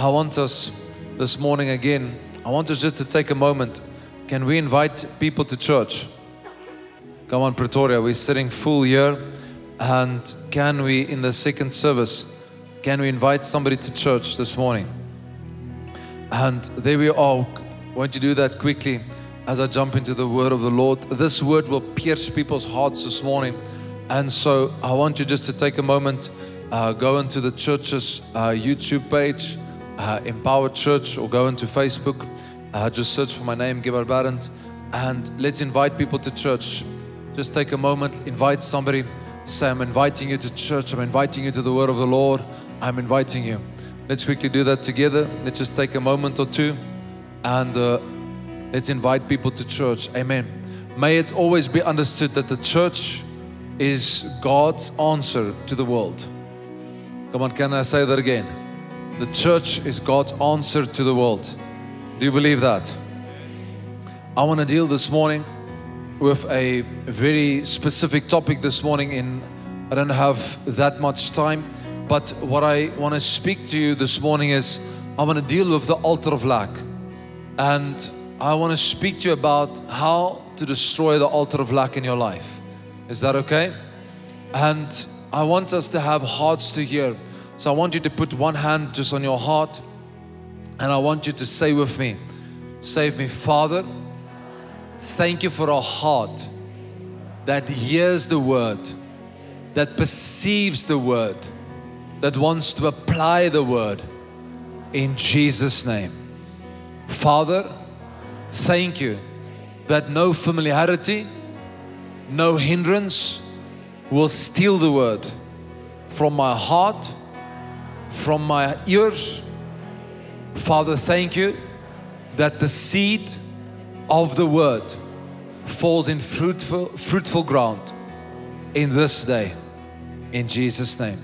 I want us this morning again, I want us just to take a moment. Can we invite people to church? Come on, Pretoria, we're sitting full here. And can we, in the second service, can we invite somebody to church this morning? And there we are. Won't you do that quickly as I jump into the word of the Lord? This word will pierce people's hearts this morning. And so I want you just to take a moment, uh, go into the church's uh, YouTube page, uh, Empower Church, or go into Facebook. Uh, just search for my name, Gibber Barent, and let's invite people to church. Just take a moment, invite somebody. Say, I'm inviting you to church. I'm inviting you to the word of the Lord. I'm inviting you. Let's quickly do that together. Let's just take a moment or two and uh, let's invite people to church. Amen. May it always be understood that the church is God's answer to the world. Come on, can I say that again? The church is God's answer to the world. Do you believe that? I want to deal this morning with a very specific topic this morning in I don't have that much time, but what I want to speak to you this morning is I want to deal with the altar of lack. And I want to speak to you about how to destroy the altar of lack in your life. Is that okay? And I want us to have hearts to hear. So I want you to put one hand just on your heart and I want you to say with me, Save me, Father. Thank you for a heart that hears the word, that perceives the word, that wants to apply the word in Jesus' name. Father, thank you that no familiarity, no hindrance will steal the word from my heart, from my ears. Father, thank you that the seed of the word falls in fruitful, fruitful ground in this day. In Jesus' name.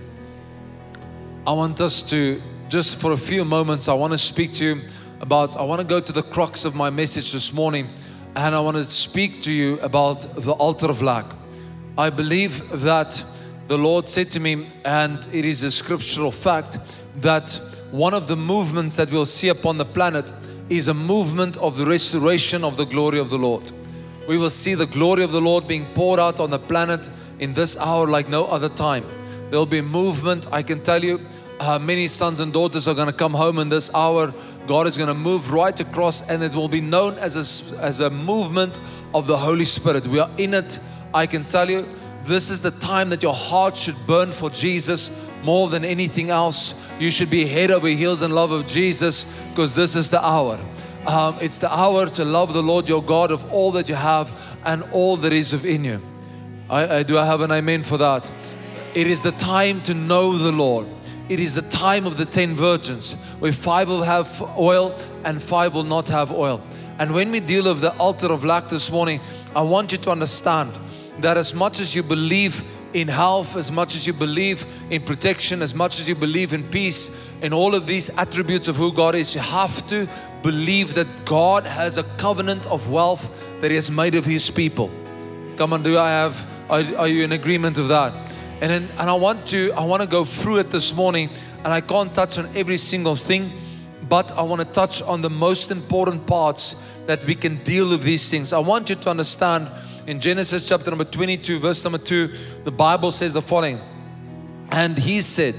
I want us to, just for a few moments, I want to speak to you about, I want to go to the crux of my message this morning, and I want to speak to you about the altar of lack. I believe that the Lord said to me, and it is a scriptural fact, that one of the movements that we'll see upon the planet is a movement of the restoration of the glory of the Lord. We will see the glory of the Lord being poured out on the planet in this hour like no other time. There will be movement. I can tell you, uh, many sons and daughters are going to come home in this hour. God is going to move right across, and it will be known as a, as a movement of the Holy Spirit. We are in it. I can tell you, this is the time that your heart should burn for Jesus more than anything else. You should be head over heels in love of Jesus because this is the hour. Um, it's the hour to love the Lord your God of all that you have and all that is within you. I, I, do I have an amen for that? It is the time to know the Lord. It is the time of the ten virgins where five will have oil and five will not have oil. And when we deal with the altar of lack this morning, I want you to understand that as much as you believe in health, as much as you believe in protection, as much as you believe in peace, in all of these attributes of who God is, you have to believe that God has a covenant of wealth that He has made of His people. Come on, do I have, are, are you in agreement of that? And, then, and I want to, I want to go through it this morning, and I can't touch on every single thing, but I want to touch on the most important parts that we can deal with these things. I want you to understand in Genesis chapter number 22, verse number 2, the Bible says the following And he said,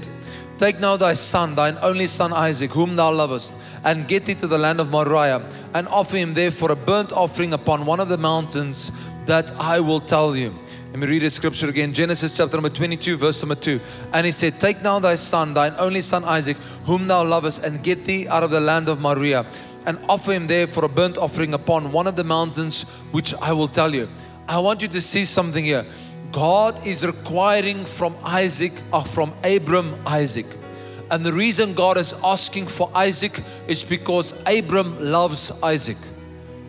Take now thy son, thine only son Isaac, whom thou lovest, and get thee to the land of Moriah, and offer him there for a burnt offering upon one of the mountains that I will tell you. Let me read the scripture again. Genesis chapter number 22, verse number 2. And he said, Take now thy son, thine only son Isaac, whom thou lovest, and get thee out of the land of Moriah, and offer him there for a burnt offering upon one of the mountains which I will tell you. I want you to see something here. God is requiring from Isaac or uh, from Abram Isaac. And the reason God is asking for Isaac is because Abram loves Isaac.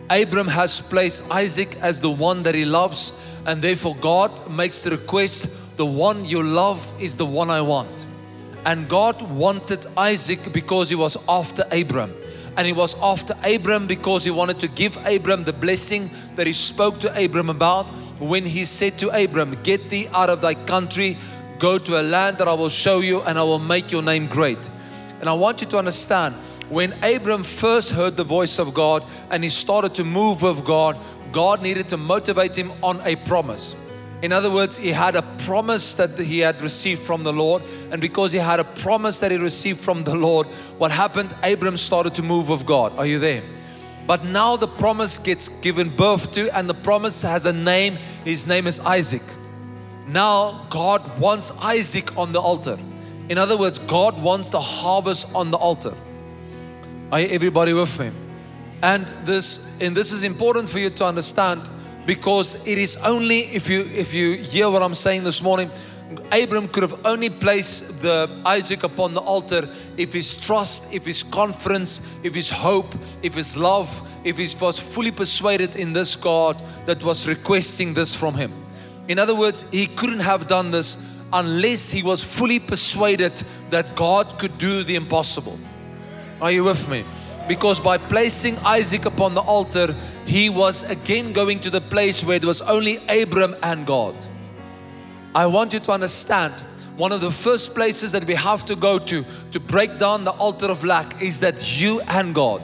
Abram has placed Isaac as the one that he loves, and therefore God makes the request the one you love is the one I want. And God wanted Isaac because he was after Abram. And he was after Abram because he wanted to give Abram the blessing that he spoke to Abram about when he said to Abram, Get thee out of thy country, go to a land that I will show you, and I will make your name great. And I want you to understand when Abram first heard the voice of God and he started to move with God, God needed to motivate him on a promise. In other words, he had a promise that he had received from the Lord. And because he had a promise that he received from the Lord, what happened? Abram started to move with God. Are you there? But now the promise gets given birth to, and the promise has a name. His name is Isaac. Now God wants Isaac on the altar. In other words, God wants the harvest on the altar. Are everybody with me? And this, and this is important for you to understand because it is only if you if you hear what I'm saying this morning, Abram could have only placed the Isaac upon the altar if his trust, if his confidence, if his hope, if his love, if he was fully persuaded in this God that was requesting this from him. In other words, he couldn't have done this unless he was fully persuaded that God could do the impossible. Are you with me? Because by placing Isaac upon the altar, he was again going to the place where it was only Abram and God. I want you to understand one of the first places that we have to go to to break down the altar of lack is that you and God.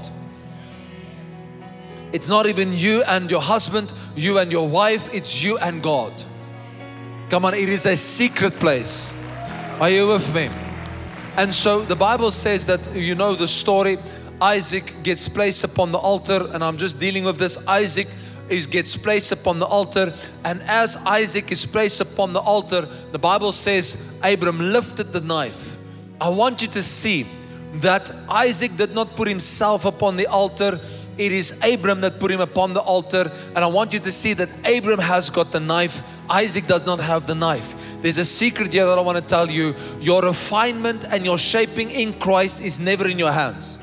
It's not even you and your husband, you and your wife, it's you and God. Come on, it is a secret place. Are you with me? And so the Bible says that you know the story Isaac gets placed upon the altar, and I'm just dealing with this. Isaac is gets placed upon the altar, and as Isaac is placed upon the altar, the Bible says Abram lifted the knife. I want you to see that Isaac did not put himself upon the altar. It is Abram that put him upon the altar, and I want you to see that Abram has got the knife. Isaac does not have the knife. There's a secret here that I want to tell you. Your refinement and your shaping in Christ is never in your hands.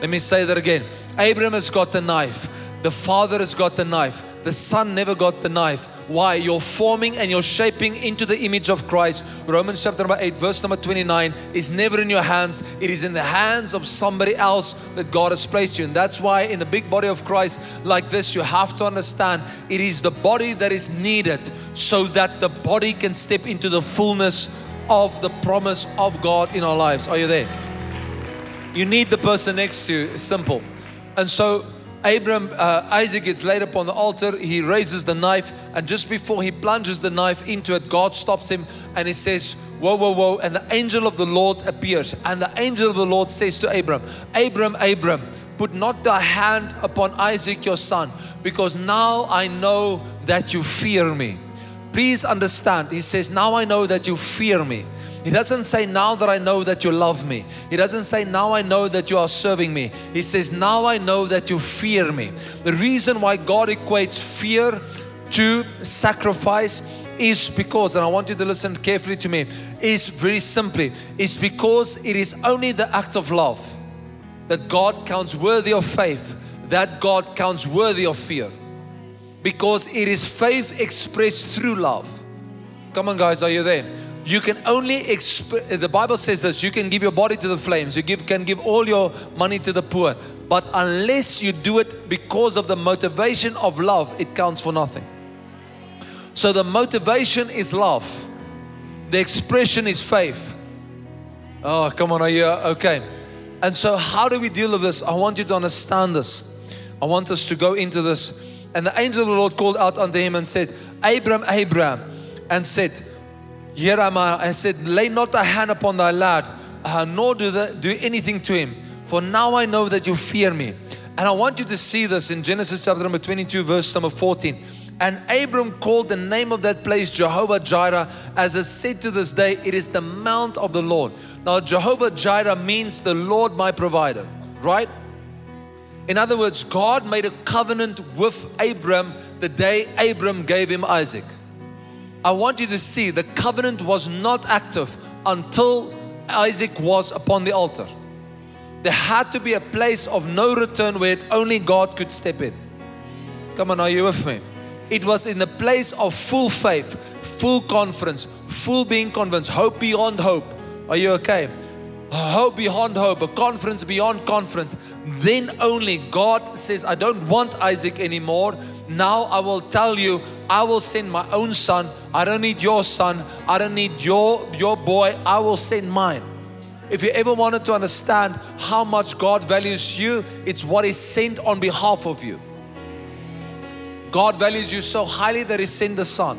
Let me say that again. Abraham has got the knife. The father has got the knife. The son never got the knife. Why? You're forming and you're shaping into the image of Christ. Romans chapter number 8, verse number 29 is never in your hands. It is in the hands of somebody else that God has placed you. And that's why in the big body of Christ, like this, you have to understand it is the body that is needed so that the body can step into the fullness of the promise of God in our lives. Are you there? You need the person next to you. It's simple. And so Abram, uh, Isaac gets laid upon the altar. He raises the knife, and just before he plunges the knife into it, God stops him and he says, Whoa, whoa, whoa. And the angel of the Lord appears. And the angel of the Lord says to Abram, Abram, Abram, put not thy hand upon Isaac your son, because now I know that you fear me. Please understand, he says, Now I know that you fear me. He doesn't say, Now that I know that you love me. He doesn't say, Now I know that you are serving me. He says, Now I know that you fear me. The reason why God equates fear to sacrifice is because, and I want you to listen carefully to me, is very simply, it's because it is only the act of love that God counts worthy of faith, that God counts worthy of fear. Because it is faith expressed through love. Come on, guys, are you there? You can only exp- the bible says this you can give your body to the flames you give, can give all your money to the poor but unless you do it because of the motivation of love it counts for nothing. So the motivation is love. The expression is faith. Oh come on are you okay? And so how do we deal with this? I want you to understand this. I want us to go into this. And the angel of the lord called out unto him and said abram abram and said I. I said, Lay not thy hand upon thy lad, uh, nor do, the, do anything to him. For now I know that you fear me. And I want you to see this in Genesis chapter number 22, verse number 14. And Abram called the name of that place Jehovah Jireh, as it said to this day, it is the mount of the Lord. Now, Jehovah Jireh means the Lord my provider, right? In other words, God made a covenant with Abram the day Abram gave him Isaac. I want you to see the covenant was not active until Isaac was upon the altar. There had to be a place of no return where only God could step in. Come on, are you with me? It was in the place of full faith, full confidence, full being convinced, hope beyond hope. Are you okay? Hope beyond hope, a confidence beyond confidence. Then only God says, I don't want Isaac anymore. Now I will tell you, I will send my own son. I don't need your son. I don't need your, your boy. I will send mine. If you ever wanted to understand how much God values you, it's what He sent on behalf of you. God values you so highly that He sent the Son.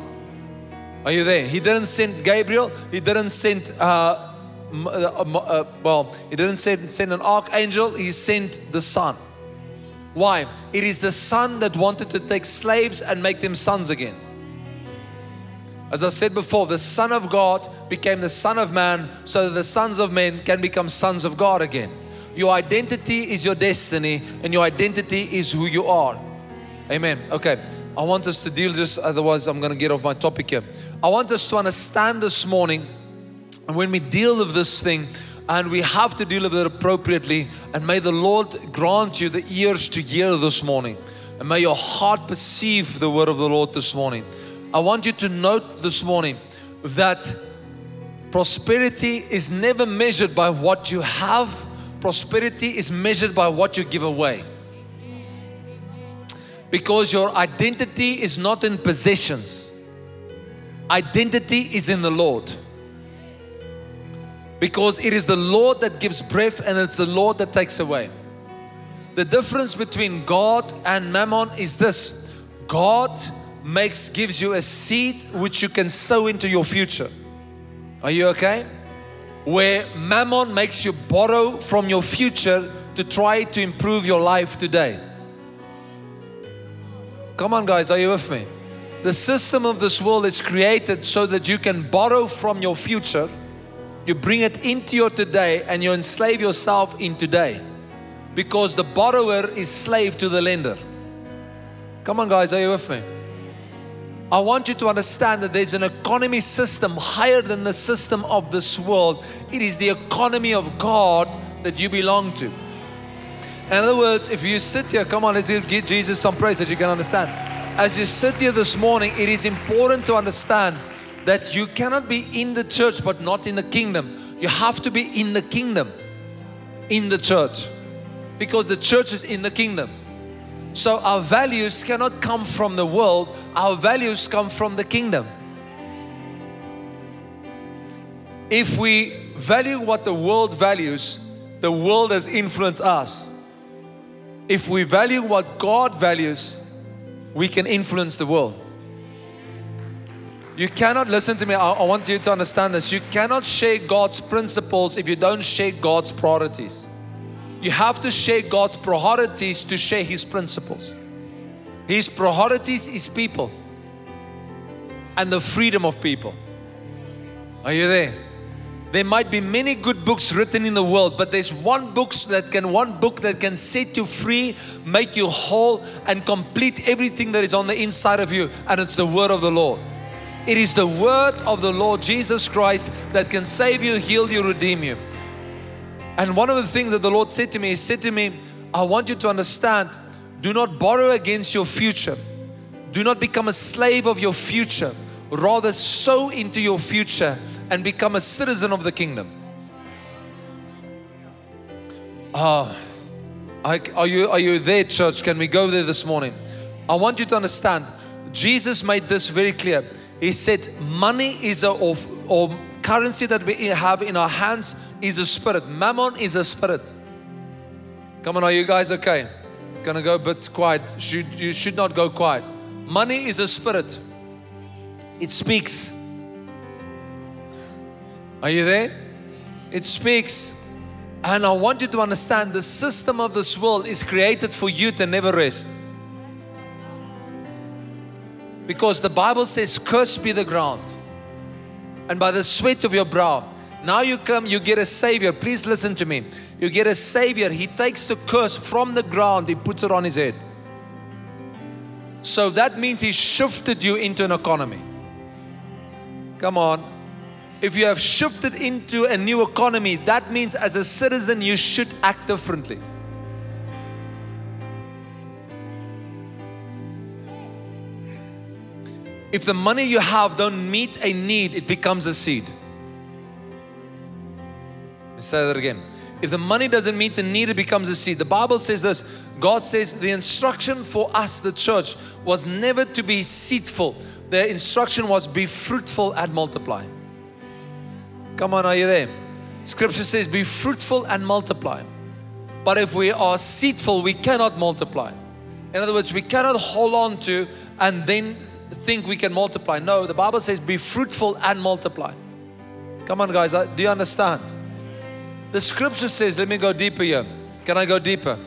Are you there? He didn't send Gabriel, He didn't send, uh, uh, uh, well, He didn't send, send an archangel, He sent the Son. Why? It is the Son that wanted to take slaves and make them sons again. As I said before, the Son of God became the Son of Man so that the sons of men can become sons of God again. Your identity is your destiny, and your identity is who you are. Amen. Okay, I want us to deal this, otherwise, I'm going to get off my topic here. I want us to understand this morning, and when we deal with this thing, and we have to deal with it appropriately, and may the Lord grant you the ears to hear this morning, and may your heart perceive the word of the Lord this morning. I want you to note this morning that prosperity is never measured by what you have, prosperity is measured by what you give away. Because your identity is not in possessions, identity is in the Lord. Because it is the Lord that gives breath and it's the Lord that takes away. The difference between God and mammon is this God makes gives you a seed which you can sow into your future. Are you okay? Where mammon makes you borrow from your future to try to improve your life today. Come on, guys, are you with me? The system of this world is created so that you can borrow from your future, you bring it into your today, and you enslave yourself in today because the borrower is slave to the lender. Come on, guys, are you with me? I want you to understand that there's an economy system higher than the system of this world. It is the economy of God that you belong to. In other words, if you sit here, come on, let's give Jesus some praise that you can understand. As you sit here this morning, it is important to understand that you cannot be in the church but not in the kingdom. You have to be in the kingdom, in the church, because the church is in the kingdom. So our values cannot come from the world, our values come from the kingdom. If we value what the world values, the world has influenced us. If we value what God values, we can influence the world. You cannot listen to me. I, I, want you to understand this. You cannot share God's principles if you don't share God's priorities. You have to share God's priorities to share His principles. His priorities is people and the freedom of people. Are you there? There might be many good books written in the world, but there's one book that can one book that can set you free, make you whole, and complete everything that is on the inside of you, and it's the word of the Lord. It is the word of the Lord Jesus Christ that can save you, heal you, redeem you. And one of the things that the Lord said to me, He said to me, I want you to understand do not borrow against your future. Do not become a slave of your future. Rather, sow into your future and become a citizen of the kingdom. Uh, are, you, are you there, church? Can we go there this morning? I want you to understand, Jesus made this very clear. He said, Money is a, or, or currency that we have in our hands is a spirit. Mammon is a spirit. Come on, are you guys okay? It's gonna go a bit quiet. Should, you should not go quiet. Money is a spirit, it speaks. Are you there? It speaks. And I want you to understand the system of this world is created for you to never rest. Because the Bible says, Cursed be the ground and by the sweat of your brow. Now you come, you get a Savior. Please listen to me. You get a Savior. He takes the curse from the ground, He puts it on His head. So that means He shifted you into an economy. Come on. If you have shifted into a new economy, that means as a citizen you should act differently. If the money you have don't meet a need, it becomes a seed. Let's say that again. If the money doesn't meet the need, it becomes a seed. The Bible says this God says the instruction for us, the church, was never to be seedful. The instruction was be fruitful and multiply. Come on, are you there? Scripture says, Be fruitful and multiply. But if we are seedful, we cannot multiply. In other words, we cannot hold on to and then think we can multiply. No, the Bible says, Be fruitful and multiply. Come on, guys, uh, do you understand? The scripture says, Let me go deeper here. Can I go deeper?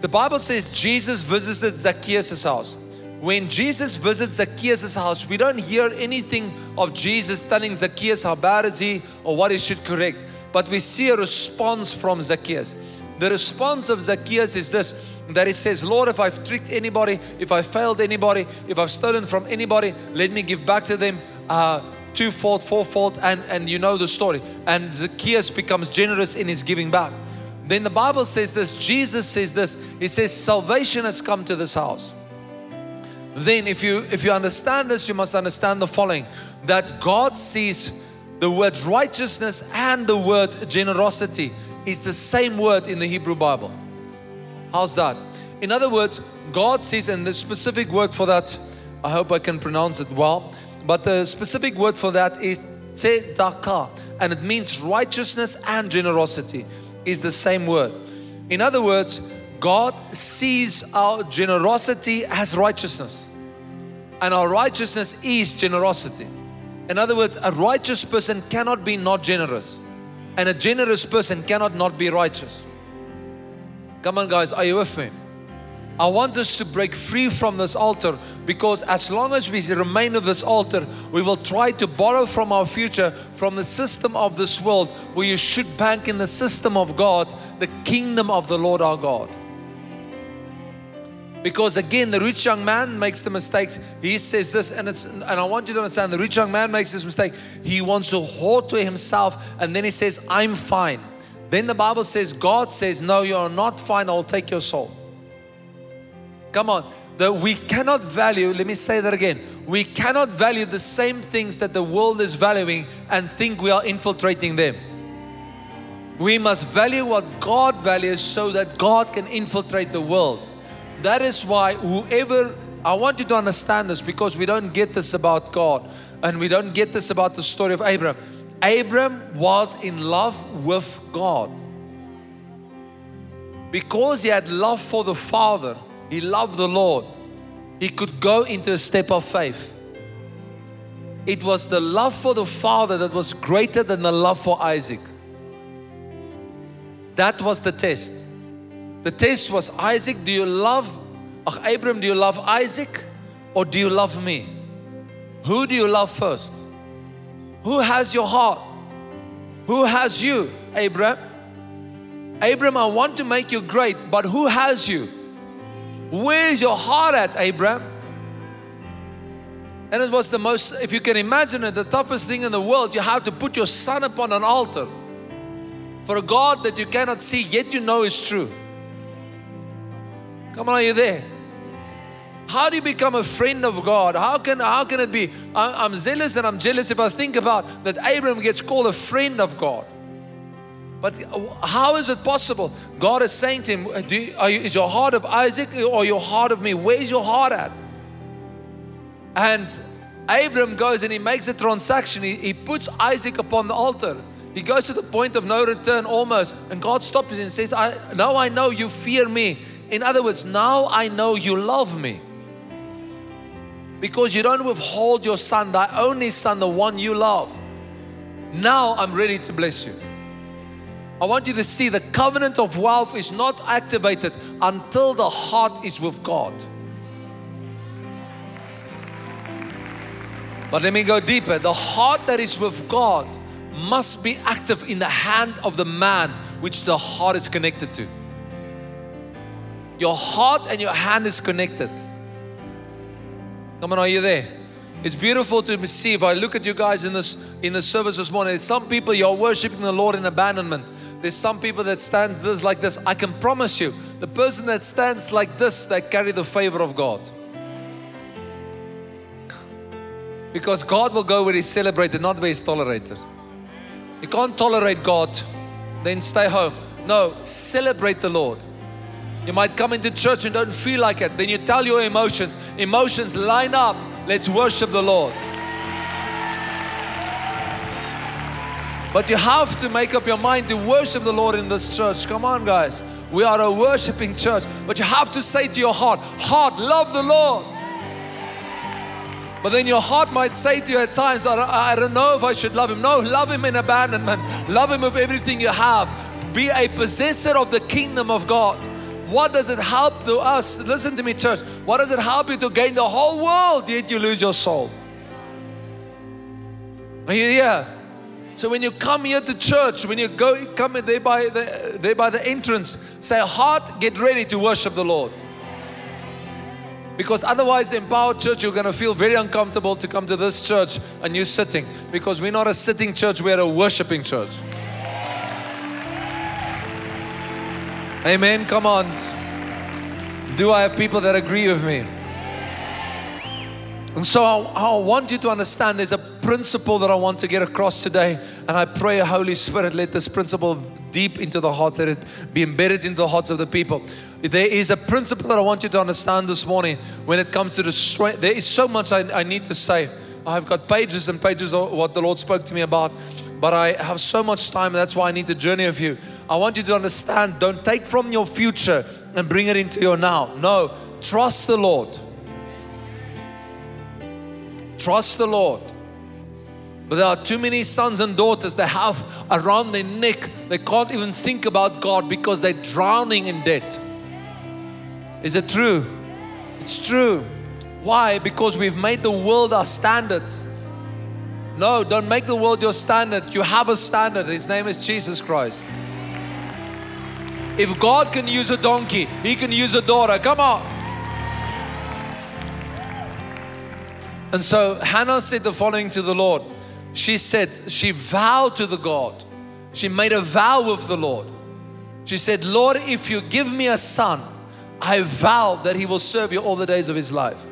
The Bible says Jesus visited Zacchaeus' house. When Jesus visits Zacchaeus' house, we don't hear anything of Jesus telling Zacchaeus how bad is he or what he should correct, but we see a response from Zacchaeus. The response of Zacchaeus is this that he says, Lord, if I've tricked anybody, if I failed anybody, if I've stolen from anybody, let me give back to them uh, twofold, fourfold, and, and you know the story. And Zacchaeus becomes generous in his giving back. Then the Bible says this, Jesus says this, He says, Salvation has come to this house. Then, if you if you understand this, you must understand the following that God sees the word righteousness and the word generosity is the same word in the Hebrew Bible. How's that? In other words, God sees, and the specific word for that, I hope I can pronounce it well, but the specific word for that is tzedakah, and it means righteousness and generosity is the same word. In other words, God sees our generosity as righteousness, and our righteousness is generosity. In other words, a righteous person cannot be not generous, and a generous person cannot not be righteous. Come on, guys, are you with me? I want us to break free from this altar because as long as we remain of this altar, we will try to borrow from our future from the system of this world where you should bank in the system of God, the kingdom of the Lord our God. Because again, the rich young man makes the mistakes. He says this, and it's and I want you to understand the rich young man makes this mistake. He wants to hoard to himself, and then he says, I'm fine. Then the Bible says, God says, No, you are not fine, I'll take your soul. Come on. That we cannot value, let me say that again. We cannot value the same things that the world is valuing and think we are infiltrating them. We must value what God values so that God can infiltrate the world. That is why whoever, I want you to understand this because we don't get this about God and we don't get this about the story of Abraham. Abram was in love with God. Because he had love for the Father, he loved the Lord. He could go into a step of faith. It was the love for the Father that was greater than the love for Isaac. That was the test. The test was Isaac, do you love Ach, Abram, do you love Isaac or do you love me? Who do you love first? Who has your heart? Who has you, Abram? Abram, I want to make you great, but who has you? Where's your heart at, Abraham? And it was the most, if you can imagine it, the toughest thing in the world. You have to put your son upon an altar for a God that you cannot see, yet you know is true. Come on, are you there? How do you become a friend of God? How can, how can it be? I'm zealous and I'm jealous if I think about that Abraham gets called a friend of God. But how is it possible? God is saying to him, you, you, Is your heart of Isaac or your heart of me? Where's your heart at? And Abram goes and he makes a transaction. He, he puts Isaac upon the altar. He goes to the point of no return almost. And God stops him and says, I, Now I know you fear me. In other words, now I know you love me. Because you don't withhold your son, thy only son, the one you love. Now I'm ready to bless you. I want you to see the covenant of wealth is not activated until the heart is with God. But let me go deeper. The heart that is with God must be active in the hand of the man which the heart is connected to. Your heart and your hand is connected. Come on, are you there? It's beautiful to see. If I look at you guys in this in the service this morning, some people you're worshiping the Lord in abandonment. There's some people that stand this like this. I can promise you, the person that stands like this, they carry the favor of God. Because God will go where He's celebrated, not where He's tolerated. You can't tolerate God, then stay home. No, celebrate the Lord. You might come into church and don't feel like it. Then you tell your emotions. Emotions line up. Let's worship the Lord. But you have to make up your mind to worship the Lord in this church. Come on, guys. We are a worshiping church. But you have to say to your heart, Heart, love the Lord. But then your heart might say to you at times, I, I don't know if I should love Him. No, love Him in abandonment. Love Him with everything you have. Be a possessor of the kingdom of God. What does it help to us? Listen to me, church. What does it help you to gain the whole world yet you lose your soul? Are you here? So when you come here to church, when you go come there by the there by the entrance, say, "Heart, get ready to worship the Lord." Because otherwise, empowered church, you're going to feel very uncomfortable to come to this church and you're sitting. Because we're not a sitting church, we're a worshiping church. Amen. Come on. Do I have people that agree with me? And so I, I, want you to understand there's a principle that I want to get across today. And I pray, Holy Spirit, let this principle deep into the heart, let it be embedded into the hearts of the people. There is a principle that I want you to understand this morning when it comes to the strength. There is so much I, I need to say. I've got pages and pages of what the Lord spoke to me about, but I have so much time, and that's why I need to journey with you. I want you to understand don't take from your future and bring it into your now. No, trust the Lord. Trust the Lord. But there are too many sons and daughters that have around their neck, they can't even think about God because they're drowning in debt. Is it true? It's true. Why? Because we've made the world our standard. No, don't make the world your standard. You have a standard. His name is Jesus Christ. If God can use a donkey, He can use a daughter. Come on. And so Hannah said the following to the Lord. She said, she vowed to the God. She made a vow with the Lord. She said, Lord, if you give me a son, I vow that he will serve you all the days of his life.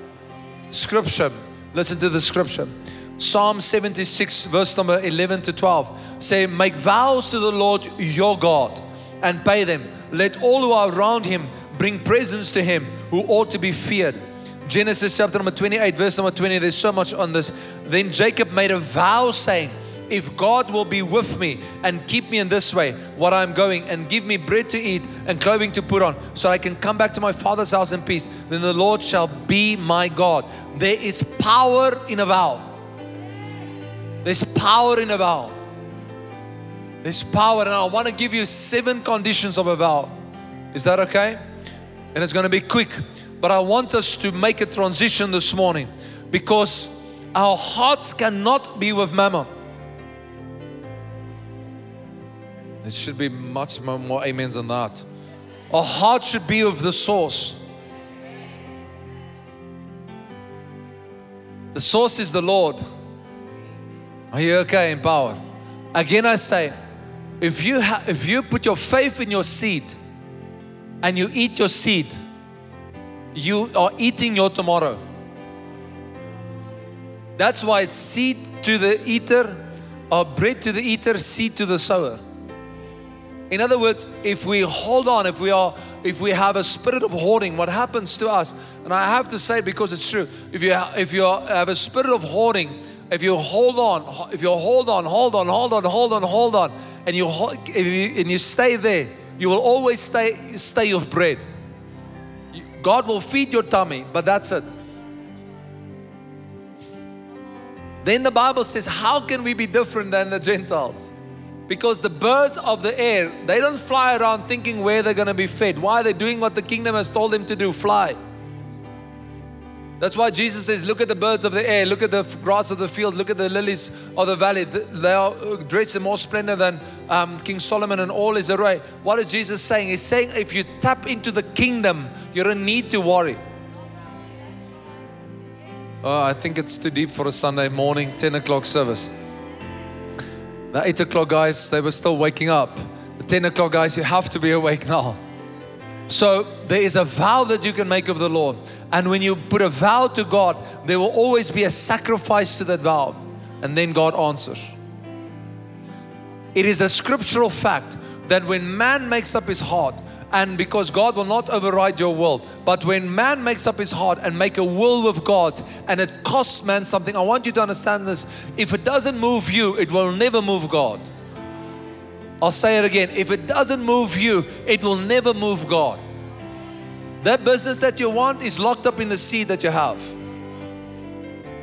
Scripture, listen to the scripture. Psalm 76, verse number 11 to 12. Say, Make vows to the Lord your God and pay them. Let all who are around him bring presents to him who ought to be feared. Genesis chapter number 28, verse number 20. There's so much on this. Then Jacob made a vow saying, if God will be with me and keep me in this way, what I'm going, and give me bread to eat and clothing to put on, so I can come back to my father's house in peace, then the Lord shall be my God. There is power in a vow. There's power in a vow. There's power, and I want to give you seven conditions of a vow. Is that okay? And it's going to be quick. But I want us to make a transition this morning because our hearts cannot be with mammon. It should be much more, amens than that. Our heart should be with the source. The source is the Lord. Are you okay in power? Again, I say, if you ha- if you put your faith in your seed and you eat your seed, you are eating your tomorrow. That's why it's seed to the eater, or bread to the eater, seed to the sower. In other words, if we hold on, if we are, if we have a spirit of hoarding, what happens to us? And I have to say because it's true. If you if you have a spirit of hoarding, if you hold on, if you hold on, hold on, hold on, hold on, hold on, and you, if you and you stay there, you will always stay stay of bread. God will feed your tummy, but that's it. Then the Bible says, How can we be different than the Gentiles? Because the birds of the air, they don't fly around thinking where they're going to be fed. Why? are They're doing what the kingdom has told them to do fly. That's why Jesus says, Look at the birds of the air, look at the grass of the field, look at the lilies of the valley. They are uh, dressed in more splendor than um, King Solomon and all his array. What is Jesus saying? He's saying, If you tap into the kingdom, you don't need to worry. Oh, I think it's too deep for a Sunday morning, 10 o'clock service. The 8 o'clock guys, they were still waking up. The 10 o'clock guys, you have to be awake now. So there is a vow that you can make of the Lord. And when you put a vow to God, there will always be a sacrifice to that vow. And then God answers. It is a scriptural fact that when man makes up his heart, and because God will not override your will, but when man makes up his heart and make a will with God and it costs man something, I want you to understand this. If it doesn't move you, it will never move God. I'll say it again. If it doesn't move you, it will never move God. That business that you want is locked up in the seed that you have.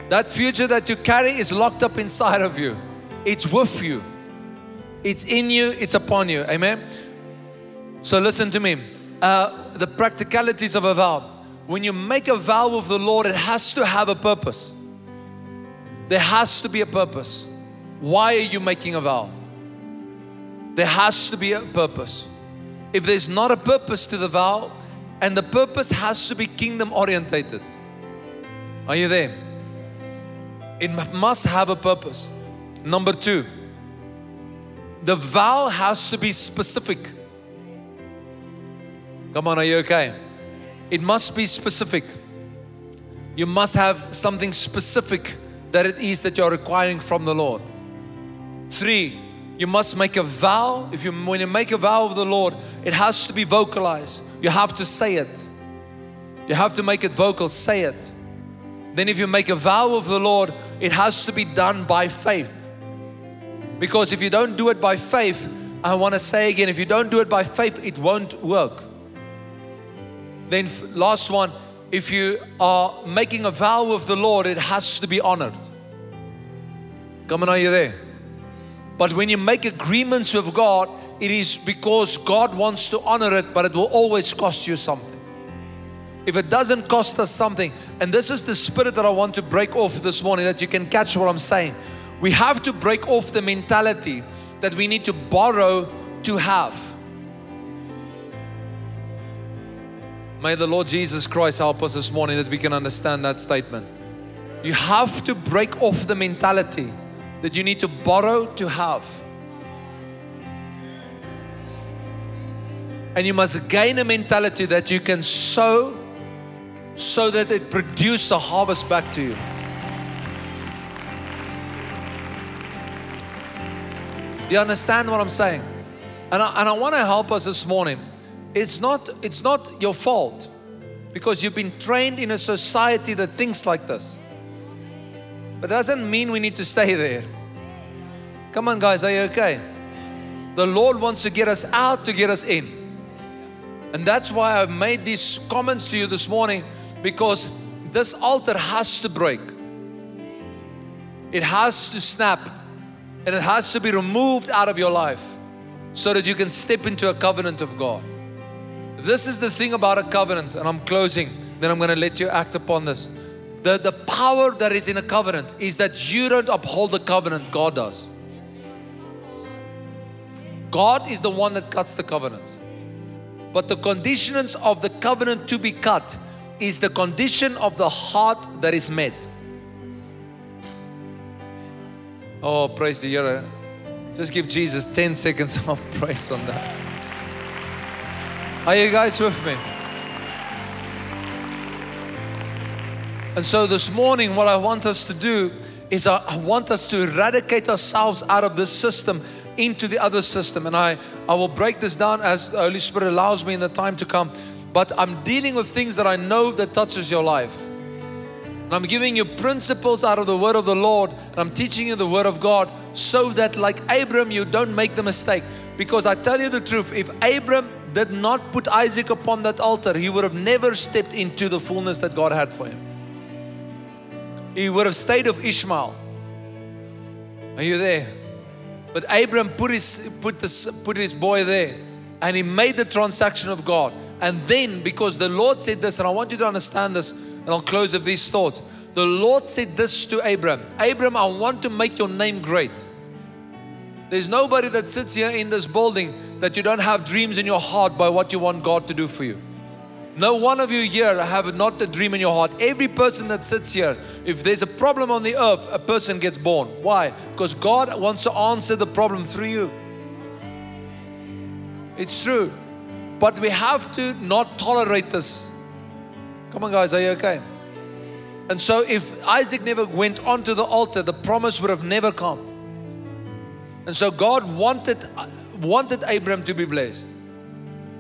That future that you carry is locked up inside of you. It's with you. It's in you, it's upon you. Amen. So listen to me. Uh, the practicalities of a vow. When you make a vow with the Lord, it has to have a purpose. There has to be a purpose. Why are you making a vow? There has to be a purpose. If there's not a purpose to the vow, and the purpose has to be kingdom orientated. Are you there? It must have a purpose. Number two, the vow has to be specific. Come on, are you okay? It must be specific. You must have something specific that it is that you're requiring from the Lord. Three, you must make a vow. If you when you make a vow of the Lord, it has to be vocalized. You have to say it. You have to make it vocal, say it. Then if you make a vow of the Lord, it has to be done by faith. Because if you don't do it by faith, I want to say again, if you don't do it by faith, it won't work. Then, last one, if you are making a vow of the Lord, it has to be honored. Come on, are you there? But when you make agreements with God, it is because God wants to honor it, but it will always cost you something. If it doesn't cost us something, and this is the spirit that I want to break off this morning, that you can catch what I'm saying. We have to break off the mentality that we need to borrow to have. May the Lord Jesus Christ help us this morning that we can understand that statement. You have to break off the mentality that you need to borrow to have. And you must gain a mentality that you can sow so that it produces a harvest back to you. Do you understand what I'm saying? And I, and I want to help us this morning it's not, it's not your fault because you've been trained in a society that thinks like this. But that doesn't mean we need to stay there. Come on, guys, are you okay? The Lord wants to get us out to get us in. And that's why I made these comments to you this morning because this altar has to break. It has to snap and it has to be removed out of your life so that you can step into a covenant of God. This is the thing about a covenant, and I'm closing, then I'm going to let you act upon this. The, the power that is in a covenant is that you don't uphold the covenant, God does. God is the one that cuts the covenant. But the conditions of the covenant to be cut is the condition of the heart that is met. Oh, praise the Lord. Just give Jesus 10 seconds of praise on that. Are you guys with me? And so this morning, what I want us to do is I want us to eradicate ourselves out of this system into the other system. And I, I will break this down as the Holy Spirit allows me in the time to come. But I'm dealing with things that I know that touches your life. And I'm giving you principles out of the word of the Lord. And I'm teaching you the word of God so that like Abram, you don't make the mistake. Because I tell you the truth, if Abram did not put Isaac upon that altar, he would have never stepped into the fullness that God had for him. He would have stayed with Ishmael. Are you there? But Abram put his, put, this, put his boy there and he made the transaction of God. And then, because the Lord said this, and I want you to understand this, and I'll close with these thoughts. The Lord said this to Abram Abram, I want to make your name great. There's nobody that sits here in this building that you don't have dreams in your heart by what you want God to do for you. No one of you here have not a dream in your heart. Every person that sits here, if there's a problem on the earth, a person gets born. Why? Because God wants to answer the problem through you. It's true. But we have to not tolerate this. Come on, guys, are you okay? And so, if Isaac never went onto the altar, the promise would have never come. And so God wanted, wanted Abram to be blessed.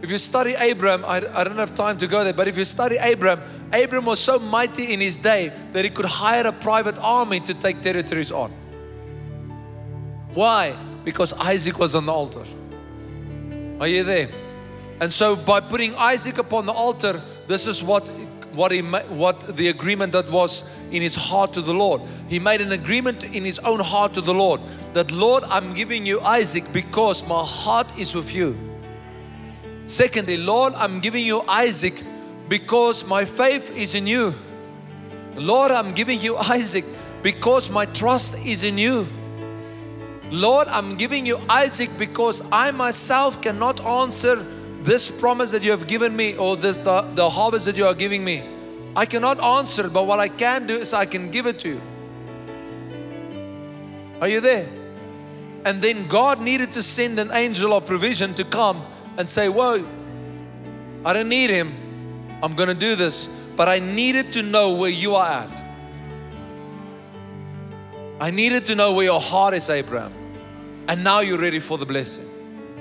If you study Abram, I, I don't have time to go there, but if you study Abram, Abram was so mighty in his day that he could hire a private army to take territories on. Why? Because Isaac was on the altar. Are you there? And so by putting Isaac upon the altar, this is what what he what the agreement that was in his heart to the Lord. He made an agreement in his own heart to the Lord that Lord, I'm giving you Isaac because my heart is with you. Secondly, Lord, I'm giving you Isaac because my faith is in you. Lord, I'm giving you Isaac because my trust is in you. Lord, I'm giving you Isaac because I myself cannot answer this promise that you have given me or this the, the harvest that you are giving me. I cannot answer but what I can do is I can give it to you. Are you there? And then God needed to send an angel of provision to come and say, Whoa, I don't need him. I'm going to do this. But I needed to know where you are at. I needed to know where your heart is, Abraham. And now you're ready for the blessing.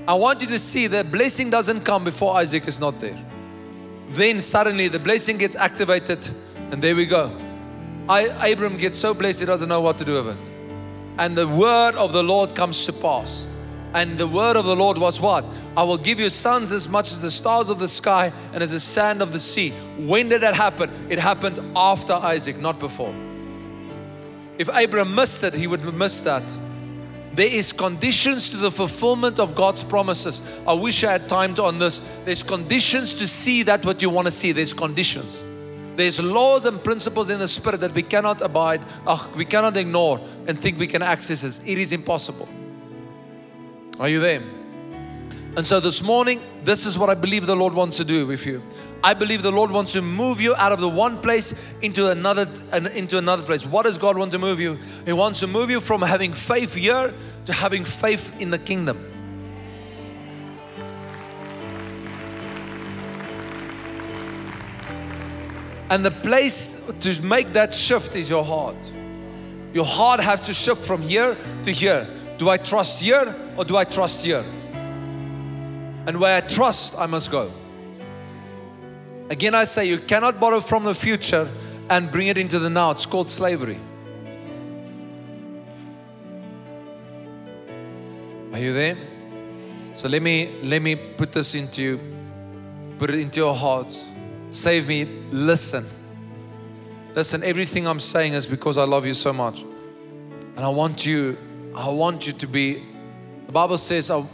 I want you to see that blessing doesn't come before Isaac is not there. Then suddenly the blessing gets activated, and there we go. I, Abram gets so blessed he doesn't know what to do with it. And the word of the Lord comes to pass. And the word of the Lord was what? I will give you sons as much as the stars of the sky and as the sand of the sea. When did that happen? It happened after Isaac, not before. If Abraham missed it, he would miss that. There is conditions to the fulfillment of God's promises. I wish I had time to on this. There's conditions to see that what you want to see. There's conditions. There's laws and principles in the spirit that we cannot abide, we cannot ignore and think we can access it. It is impossible. Are you there? And so this morning, this is what I believe the Lord wants to do with you. I believe the Lord wants to move you out of the one place into another into another place. What does God want to move you? He wants to move you from having faith here to having faith in the kingdom. And the place to make that shift is your heart. Your heart has to shift from here to here. Do I trust here or do I trust here? And where I trust, I must go. Again, I say you cannot borrow from the future and bring it into the now. It's called slavery. Are you there? So let me let me put this into you, put it into your hearts. Save me. Listen. Listen, everything I'm saying is because I love you so much. And I want you, I want you to be, the Bible says, uh,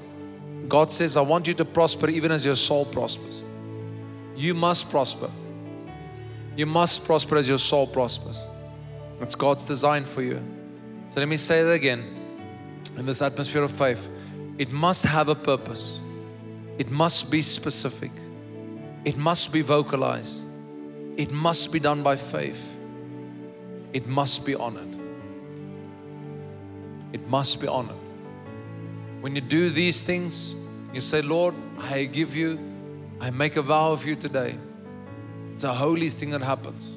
God says, I want you to prosper even as your soul prospers. You must prosper. You must prosper as your soul prospers. That's God's design for you. So let me say that again in this atmosphere of faith. It must have a purpose, it must be specific, it must be vocalized, it must be done by faith, it must be honored. It must be honored. When you do these things, you say, Lord, I give you I make a vow of you today. It's a holy thing that happens.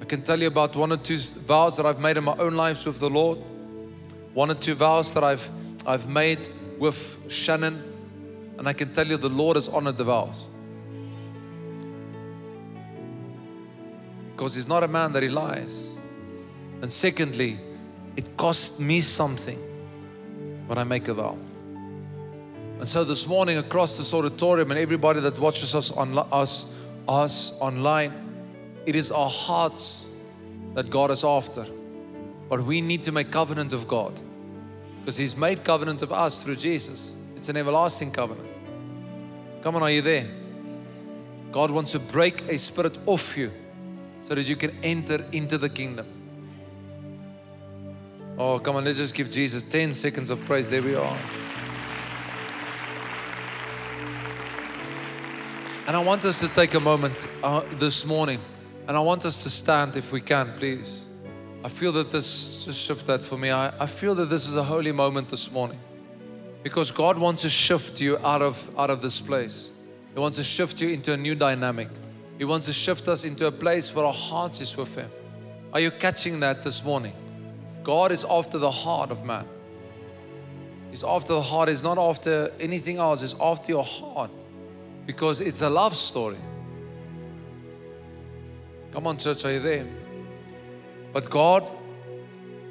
I can tell you about one or two vows that I've made in my own lives with the Lord. One or two vows that I've I've made with Shannon, and I can tell you the Lord has honored the vows. Because He's not a man that He lies. And secondly, it cost me something when I make a vow. And so this morning, across this auditorium and everybody that watches us on us, us online, it is our hearts that God is after. But we need to make covenant of God because He's made covenant of us through Jesus. It's an everlasting covenant. Come on, are you there? God wants to break a spirit off you so that you can enter into the kingdom. Oh, come on, let's just give Jesus 10 seconds of praise. There we are. And I want us to take a moment uh, this morning, and I want us to stand if we can, please. I feel that this, just shift that for me. I, I feel that this is a holy moment this morning because God wants to shift you out of, out of this place. He wants to shift you into a new dynamic. He wants to shift us into a place where our hearts is with Him. Are you catching that this morning? God is after the heart of man. He's after the heart. He's not after anything else. He's after your heart because it's a love story. Come on, church, are you there? But God,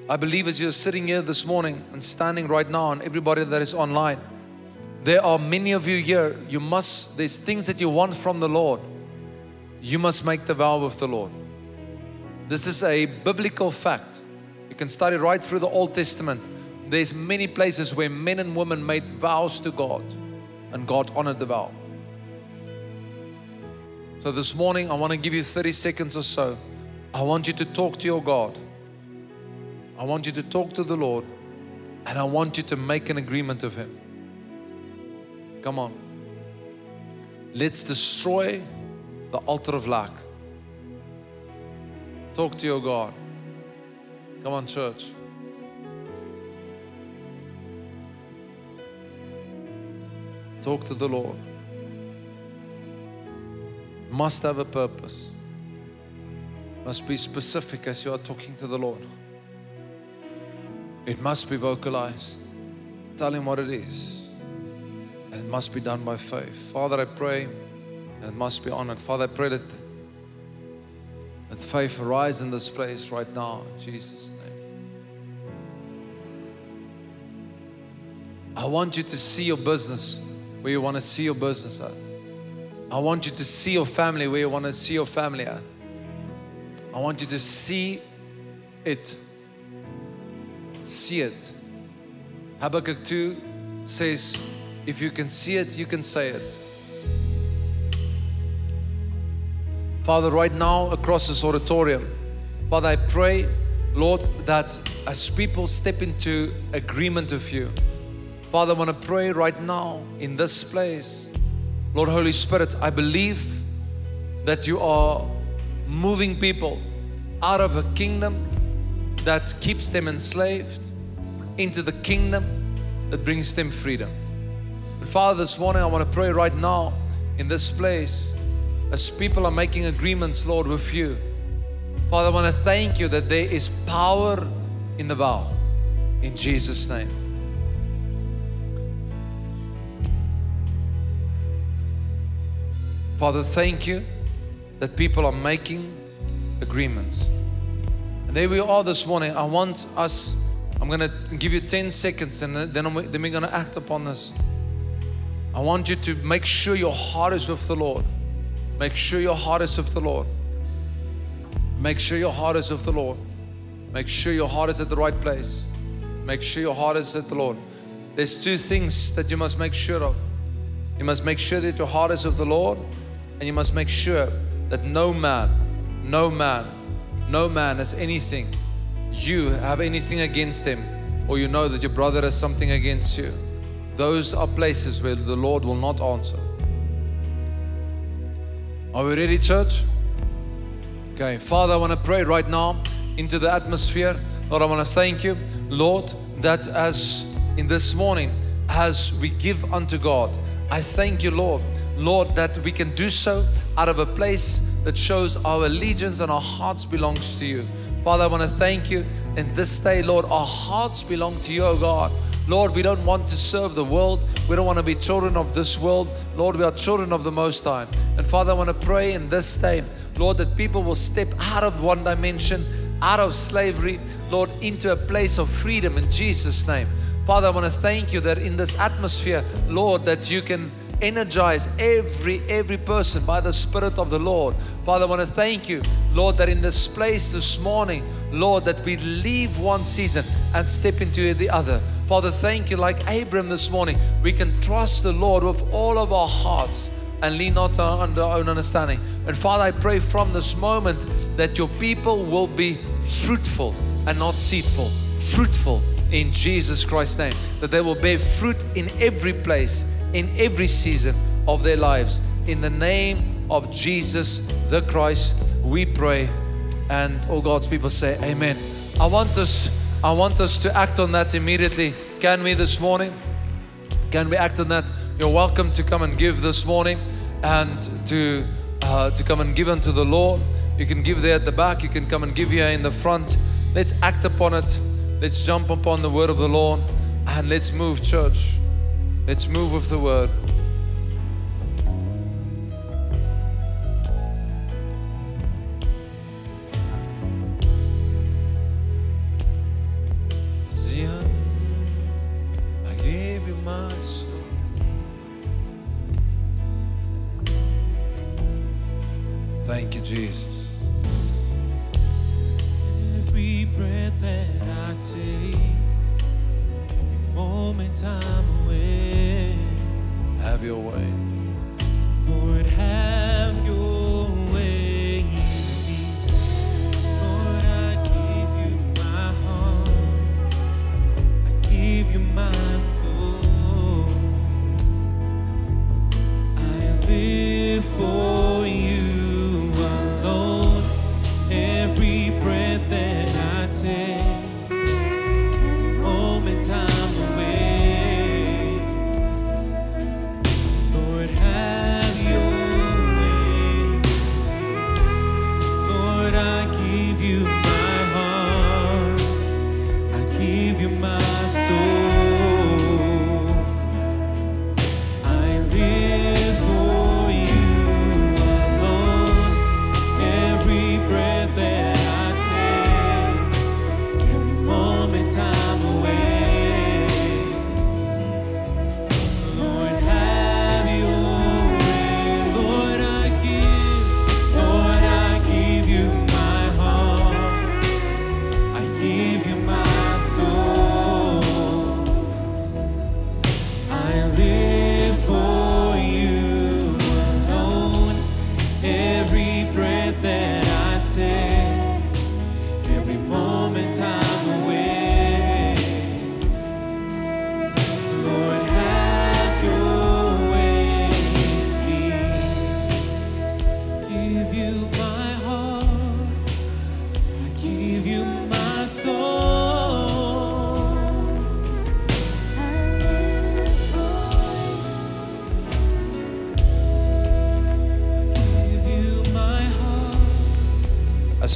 I believe as you're sitting here this morning and standing right now, and everybody that is online, There are many of you here, you must, there's things that you want from the Lord. You must make the vow with the Lord. This is a biblical fact. Can study right through the Old Testament. There's many places where men and women made vows to God and God honored the vow. So this morning, I want to give you 30 seconds or so. I want you to talk to your God. I want you to talk to the Lord and I want you to make an agreement of Him. Come on. Let's destroy the altar of lack. Talk to your God. Come on, church. Talk to the Lord. Must have a purpose. Must be specific as you are talking to the Lord. It must be vocalized. Tell Him what it is. And it must be done by faith. Father, I pray, and it must be honored. Father, I pray that, that faith arise in this place right now, in Jesus' name. I want you to see your business where you want to see your business at. I want you to see your family where you want to see your family at. I want you to see it. See it. Habakkuk 2 says, if you can see it, you can say it. Father, right now across this auditorium, Father, I pray, Lord, that as people step into agreement with you, Father, I want to pray right now in this place. Lord Holy Spirit, I believe that you are moving people out of a kingdom that keeps them enslaved into the kingdom that brings them freedom. And Father, this morning I want to pray right now in this place as people are making agreements, Lord, with you. Father, I want to thank you that there is power in the vow. In Jesus' name. Father, thank you that people are making agreements. And there we are this morning. I want us, I'm going to give you 10 seconds and then, I'm, then we're going to act upon this. I want you to make sure your heart is with the Lord. Make sure your heart is of the Lord. Make sure your heart is of the Lord. Make sure your heart is at the right place. Make sure your heart is at the Lord. There's two things that you must make sure of. You must make sure that your heart is of the Lord and you must make sure that no man, no man, no man has anything, you have anything against them, or you know that your brother has something against you. Those are places where the Lord will not answer. Are we ready, church? Okay, Father, I want to pray right now into the atmosphere. Lord, I want to thank you, Lord, that as in this morning, as we give unto God, I thank you, Lord, Lord, that we can do so out of a place that shows our allegiance and our hearts belongs to you. Father, I want to thank you in this day, Lord. Our hearts belong to you, oh God. Lord, we don't want to serve the world. We don't want to be children of this world. Lord, we are children of the Most High. And Father, I want to pray in this day, Lord, that people will step out of one dimension, out of slavery, Lord, into a place of freedom in Jesus' name. Father, I want to thank you that in this atmosphere, Lord, that you can energize every every person by the spirit of the lord father i want to thank you lord that in this place this morning lord that we leave one season and step into the other. Father thank you. Like abram this morning we can trust the lord with all of our hearts and lean not on our own understanding. And father i pray from this moment that your people will be fruitful and not seedful. Fruitful in jesus christ's name. That they will bear fruit in every place in every season of their lives. In the name of Jesus the Christ, we pray. And all God's people say, Amen. I want us, I want us to act on that immediately. Can we this morning? Can we act on that? You're welcome to come and give this morning and to uh, to come and give unto the Lord. You can give there at the back. You can come and give here in the front. Let's act upon it. Let's jump upon the word of the Lord and let's move, church. Let's move with the word.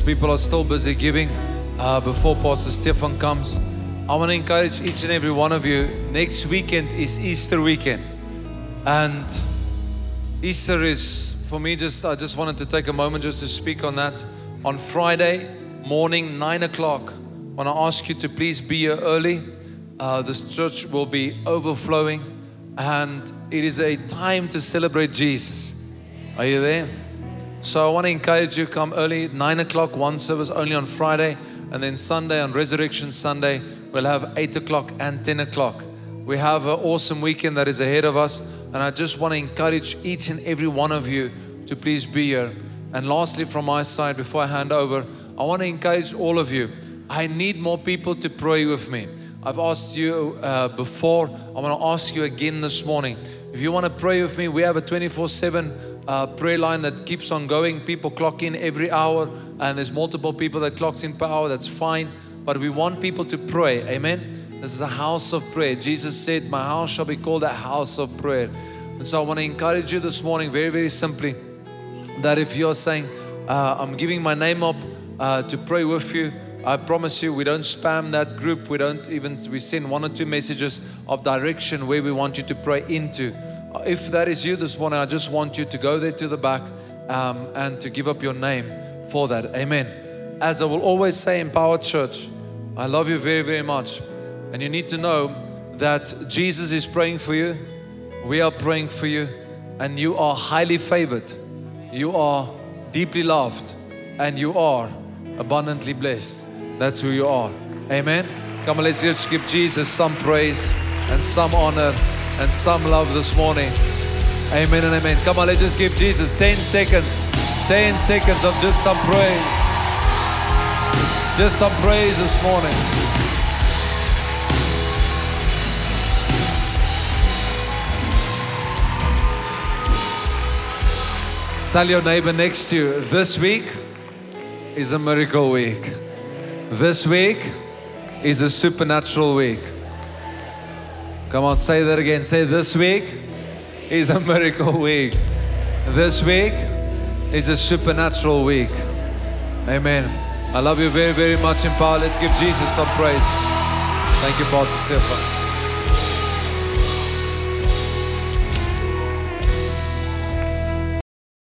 People are still busy giving, uh, before Pastor Stefan comes, I want to encourage each and every one of you. Next weekend is Easter weekend. And Easter is, for me, just I just wanted to take a moment just to speak on that. On Friday morning, 9 o'clock, I want to ask you to please be here early. Uh, this church will be overflowing, and it is a time to celebrate Jesus. Are you there? So I want to encourage you come early, nine o'clock, one service only on Friday, and then Sunday on Resurrection Sunday we'll have eight o'clock and ten o'clock. We have an awesome weekend that is ahead of us, and I just want to encourage each and every one of you to please be here. And lastly, from my side, before I hand over, I want to encourage all of you. I need more people to pray with me. I've asked you uh, before. I want to ask you again this morning. If you want to pray with me, we have a 24 7 uh, prayer line that keeps on going. People clock in every hour, and there's multiple people that clocks in per hour. That's fine. But we want people to pray. Amen. This is a house of prayer. Jesus said, My house shall be called a house of prayer. And so I want to encourage you this morning, very, very simply, that if you're saying, uh, I'm giving my name up uh, to pray with you, I promise you, we don't spam that group. We don't even, we send one or two messages of direction where we want you to pray into. If that is you this morning, I just want you to go there to the back um, and to give up your name for that. Amen. As I will always say in Power Church, I love you very, very much. And you need to know that Jesus is praying for you. We are praying for you. And you are highly favored. You are deeply loved. And you are abundantly blessed. That's who you are. Amen. Come on, let's just give Jesus some praise and some honor and some love this morning. Amen and amen. Come on, let's just give Jesus 10 seconds. 10 seconds of just some praise. Just some praise this morning. Tell your neighbor next to you, this week is a miracle week. This week is a supernatural week. Come on, say that again. Say, this week is a miracle week. This week is a supernatural week. Amen. I love you very, very much in power. Let's give Jesus some praise. Thank you, Pastor Stefan.